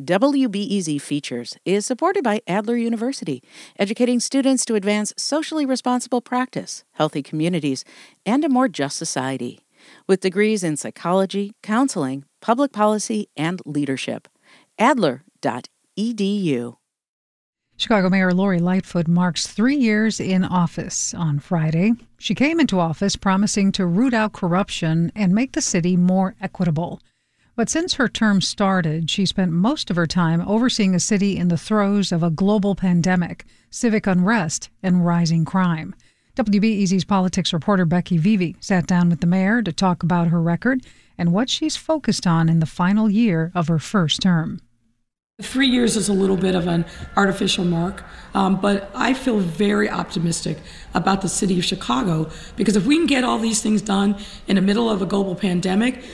WBEZ Features is supported by Adler University, educating students to advance socially responsible practice, healthy communities, and a more just society. With degrees in psychology, counseling, public policy, and leadership. Adler.edu. Chicago Mayor Lori Lightfoot marks three years in office on Friday. She came into office promising to root out corruption and make the city more equitable. But since her term started, she spent most of her time overseeing a city in the throes of a global pandemic, civic unrest, and rising crime. WBEZ's politics reporter Becky Vevea sat down with the mayor to talk about her record and what she's focused on in the final year of her first term. Three years is a little bit of an artificial mark, um, but I feel very optimistic about the city of Chicago because if we can get all these things done in the middle of a global pandemic,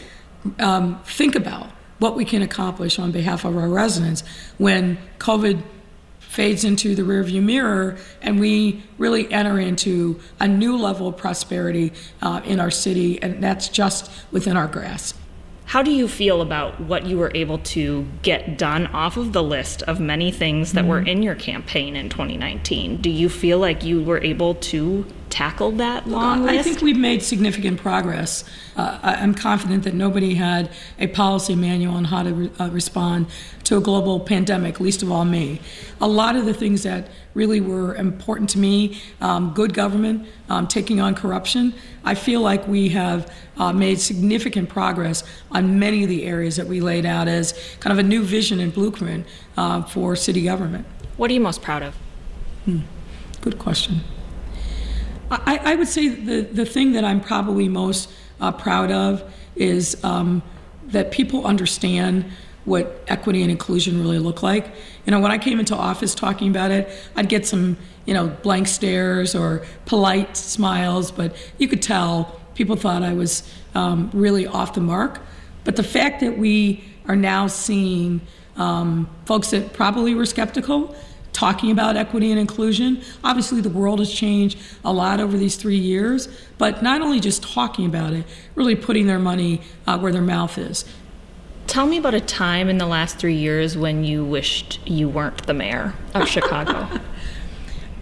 um, think about what we can accomplish on behalf of our residents when COVID fades into the rearview mirror and we really enter into a new level of prosperity uh, in our city, and that's just within our grasp. How do you feel about what you were able to get done off of the list of many things that mm-hmm. were in your campaign in 2019? Do you feel like you were able to tackled that long list? I think we've made significant progress. Uh, I'm confident that nobody had a policy manual on how to re- uh, respond to a global pandemic, least of all me. A lot of the things that really were important to me um, good government, um, taking on corruption I feel like we have uh, made significant progress on many of the areas that we laid out as kind of a new vision and blueprint uh, for city government. What are you most proud of? Hmm. Good question. I, I, would say the, the thing that I'm probably most uh, proud of is um, that people understand what equity and inclusion really look like. You know, when I came into office talking about it, I'd get some, you know, blank stares or polite smiles, but you could tell people thought I was um, really off the mark. But the fact that we are now seeing um, folks that probably were skeptical talking about equity and inclusion. Obviously, the world has changed a lot over these three years, but not only just talking about it, really putting their money uh, where their mouth is. Tell me about a time in the last three years when you wished you weren't the mayor of Chicago.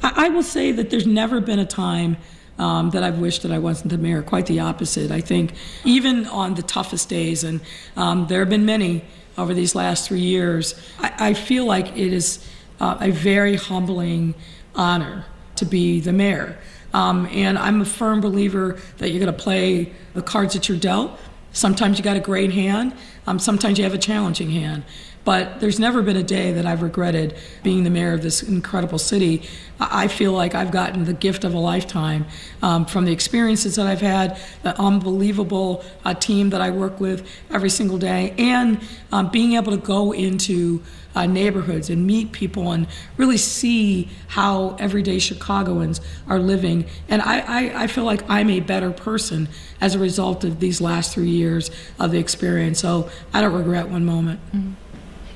I will say that there's never been a time um, that I've wished that I wasn't the mayor. Quite the opposite. I think even on the toughest days, and um, there have been many over these last three years, I, I feel like it is uh, a very humbling honor to be the mayor. Um, and I'm a firm believer that you're going to play the cards that you're dealt. Sometimes you got a great hand, um, sometimes you have a challenging hand. But there's never been a day that I've regretted being the mayor of this incredible city. I feel like I've gotten the gift of a lifetime um, from the experiences that I've had, the unbelievable uh, team that I work with every single day, and um, being able to go into uh, neighborhoods and meet people and really see how everyday Chicagoans are living. And I, I, I, feel like I'm a better person as a result of these last three years of the experience. So I don't regret one moment. Mm-hmm.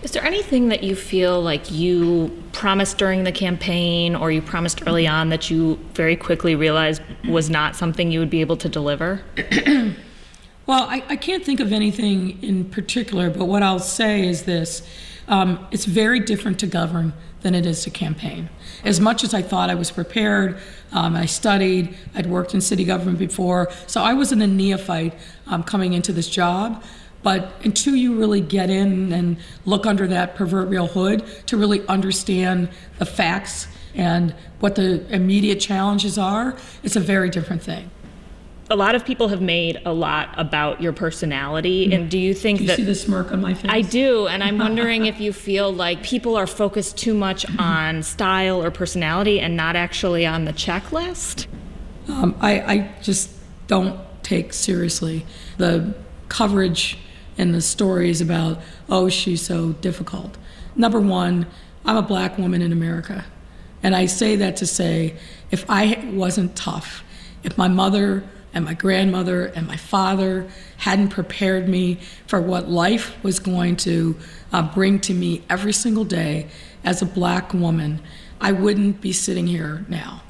Is there anything that you feel like you promised during the campaign or you promised early on that you very quickly realized was not something you would be able to deliver? well, I, I can't think of anything in particular, but what I'll say is this um, it's very different to govern than it is to campaign. As much as I thought I was prepared, um, I studied, I'd worked in city government before, so I wasn't a neophyte um, coming into this job. But until you really get in and look under that proverbial hood to really understand the facts and what the immediate challenges are, it's a very different thing. A lot of people have made a lot about your personality and do you think do you that see the smirk on my face? I do and i'm wondering if you feel like people are focused too much on style or personality and not actually on the checklist? Um, I, I just don't take seriously the coverage and the stories about oh she's so difficult number one i'm a black woman in america and i say that to say if i wasn't tough if my mother and my grandmother and my father hadn't prepared me for what life was going to uh, bring to me every single day as a black woman, I wouldn't be sitting here now.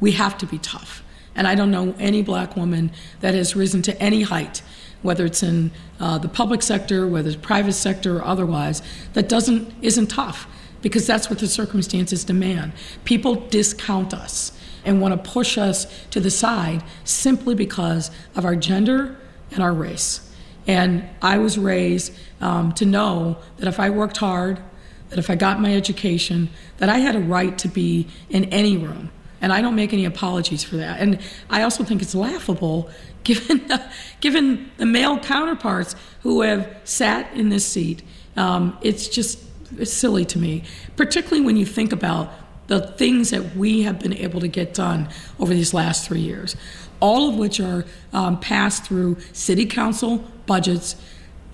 We have to be tough. And I don't know any black woman that has risen to any height whether it's in uh, the public sector, whether it's private sector or otherwise, that doesn't isn't tough because that's what the circumstances demand. People discount us and want to push us to the side simply because of our gender and our race. And I was raised um, to know that if I worked hard, that if I got my education, that I had a right to be in any room. And I don't make any apologies for that. And I also think it's laughable given the, given the male counterparts who have sat in this seat. Um, it's just it's silly to me, particularly when you think about the things that we have been able to get done over these last three years, all of which are um, passed through city council budgets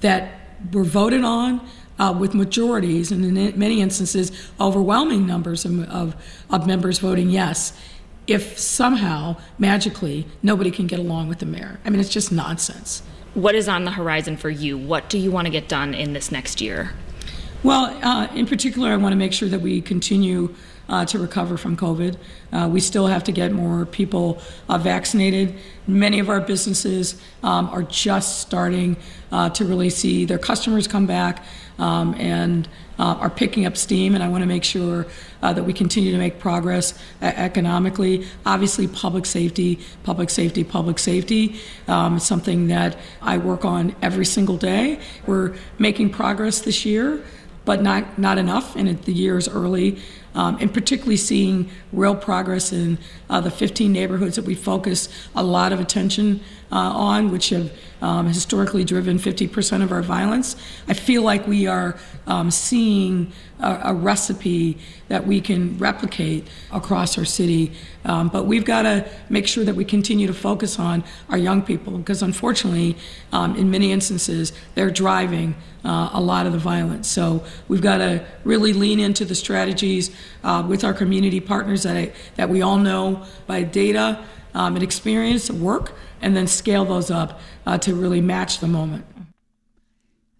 that were voted on uh, with majorities, and in many instances, overwhelming numbers of, of, of members voting yes. If somehow, magically, nobody can get along with the mayor. I mean, it's just nonsense. What is on the horizon for you? What do you want to get done in this next year? Well, uh, in particular, I want to make sure that we continue uh, to recover from COVID. Uh, we still have to get more people uh, vaccinated. Many of our businesses um, are just starting uh, to really see their customers come back um, and uh, are picking up steam. And I want to make sure uh, that we continue to make progress economically. Obviously, public safety, public safety, public safety um, something that I work on every single day. We're making progress this year but not, not enough, and the year is early. Um, and particularly seeing real progress in uh, the 15 neighborhoods that we focus a lot of attention uh, on, which have um, historically driven 50% of our violence. I feel like we are um, seeing a, a, recipe that we can replicate across our city. Um, but we've got to make sure that we continue to focus on our young people because, unfortunately, um, in many instances, they're driving uh, a lot of the violence. So we've got to really lean into the strategies uh, with our community partners that, I, that we all know by data um, and experience work, and then scale those up uh, to really match the moment.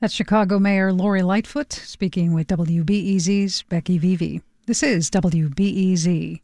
That's Chicago Mayor Lori Lightfoot speaking with WBEZ's Becky Vevea. This is WBEZ.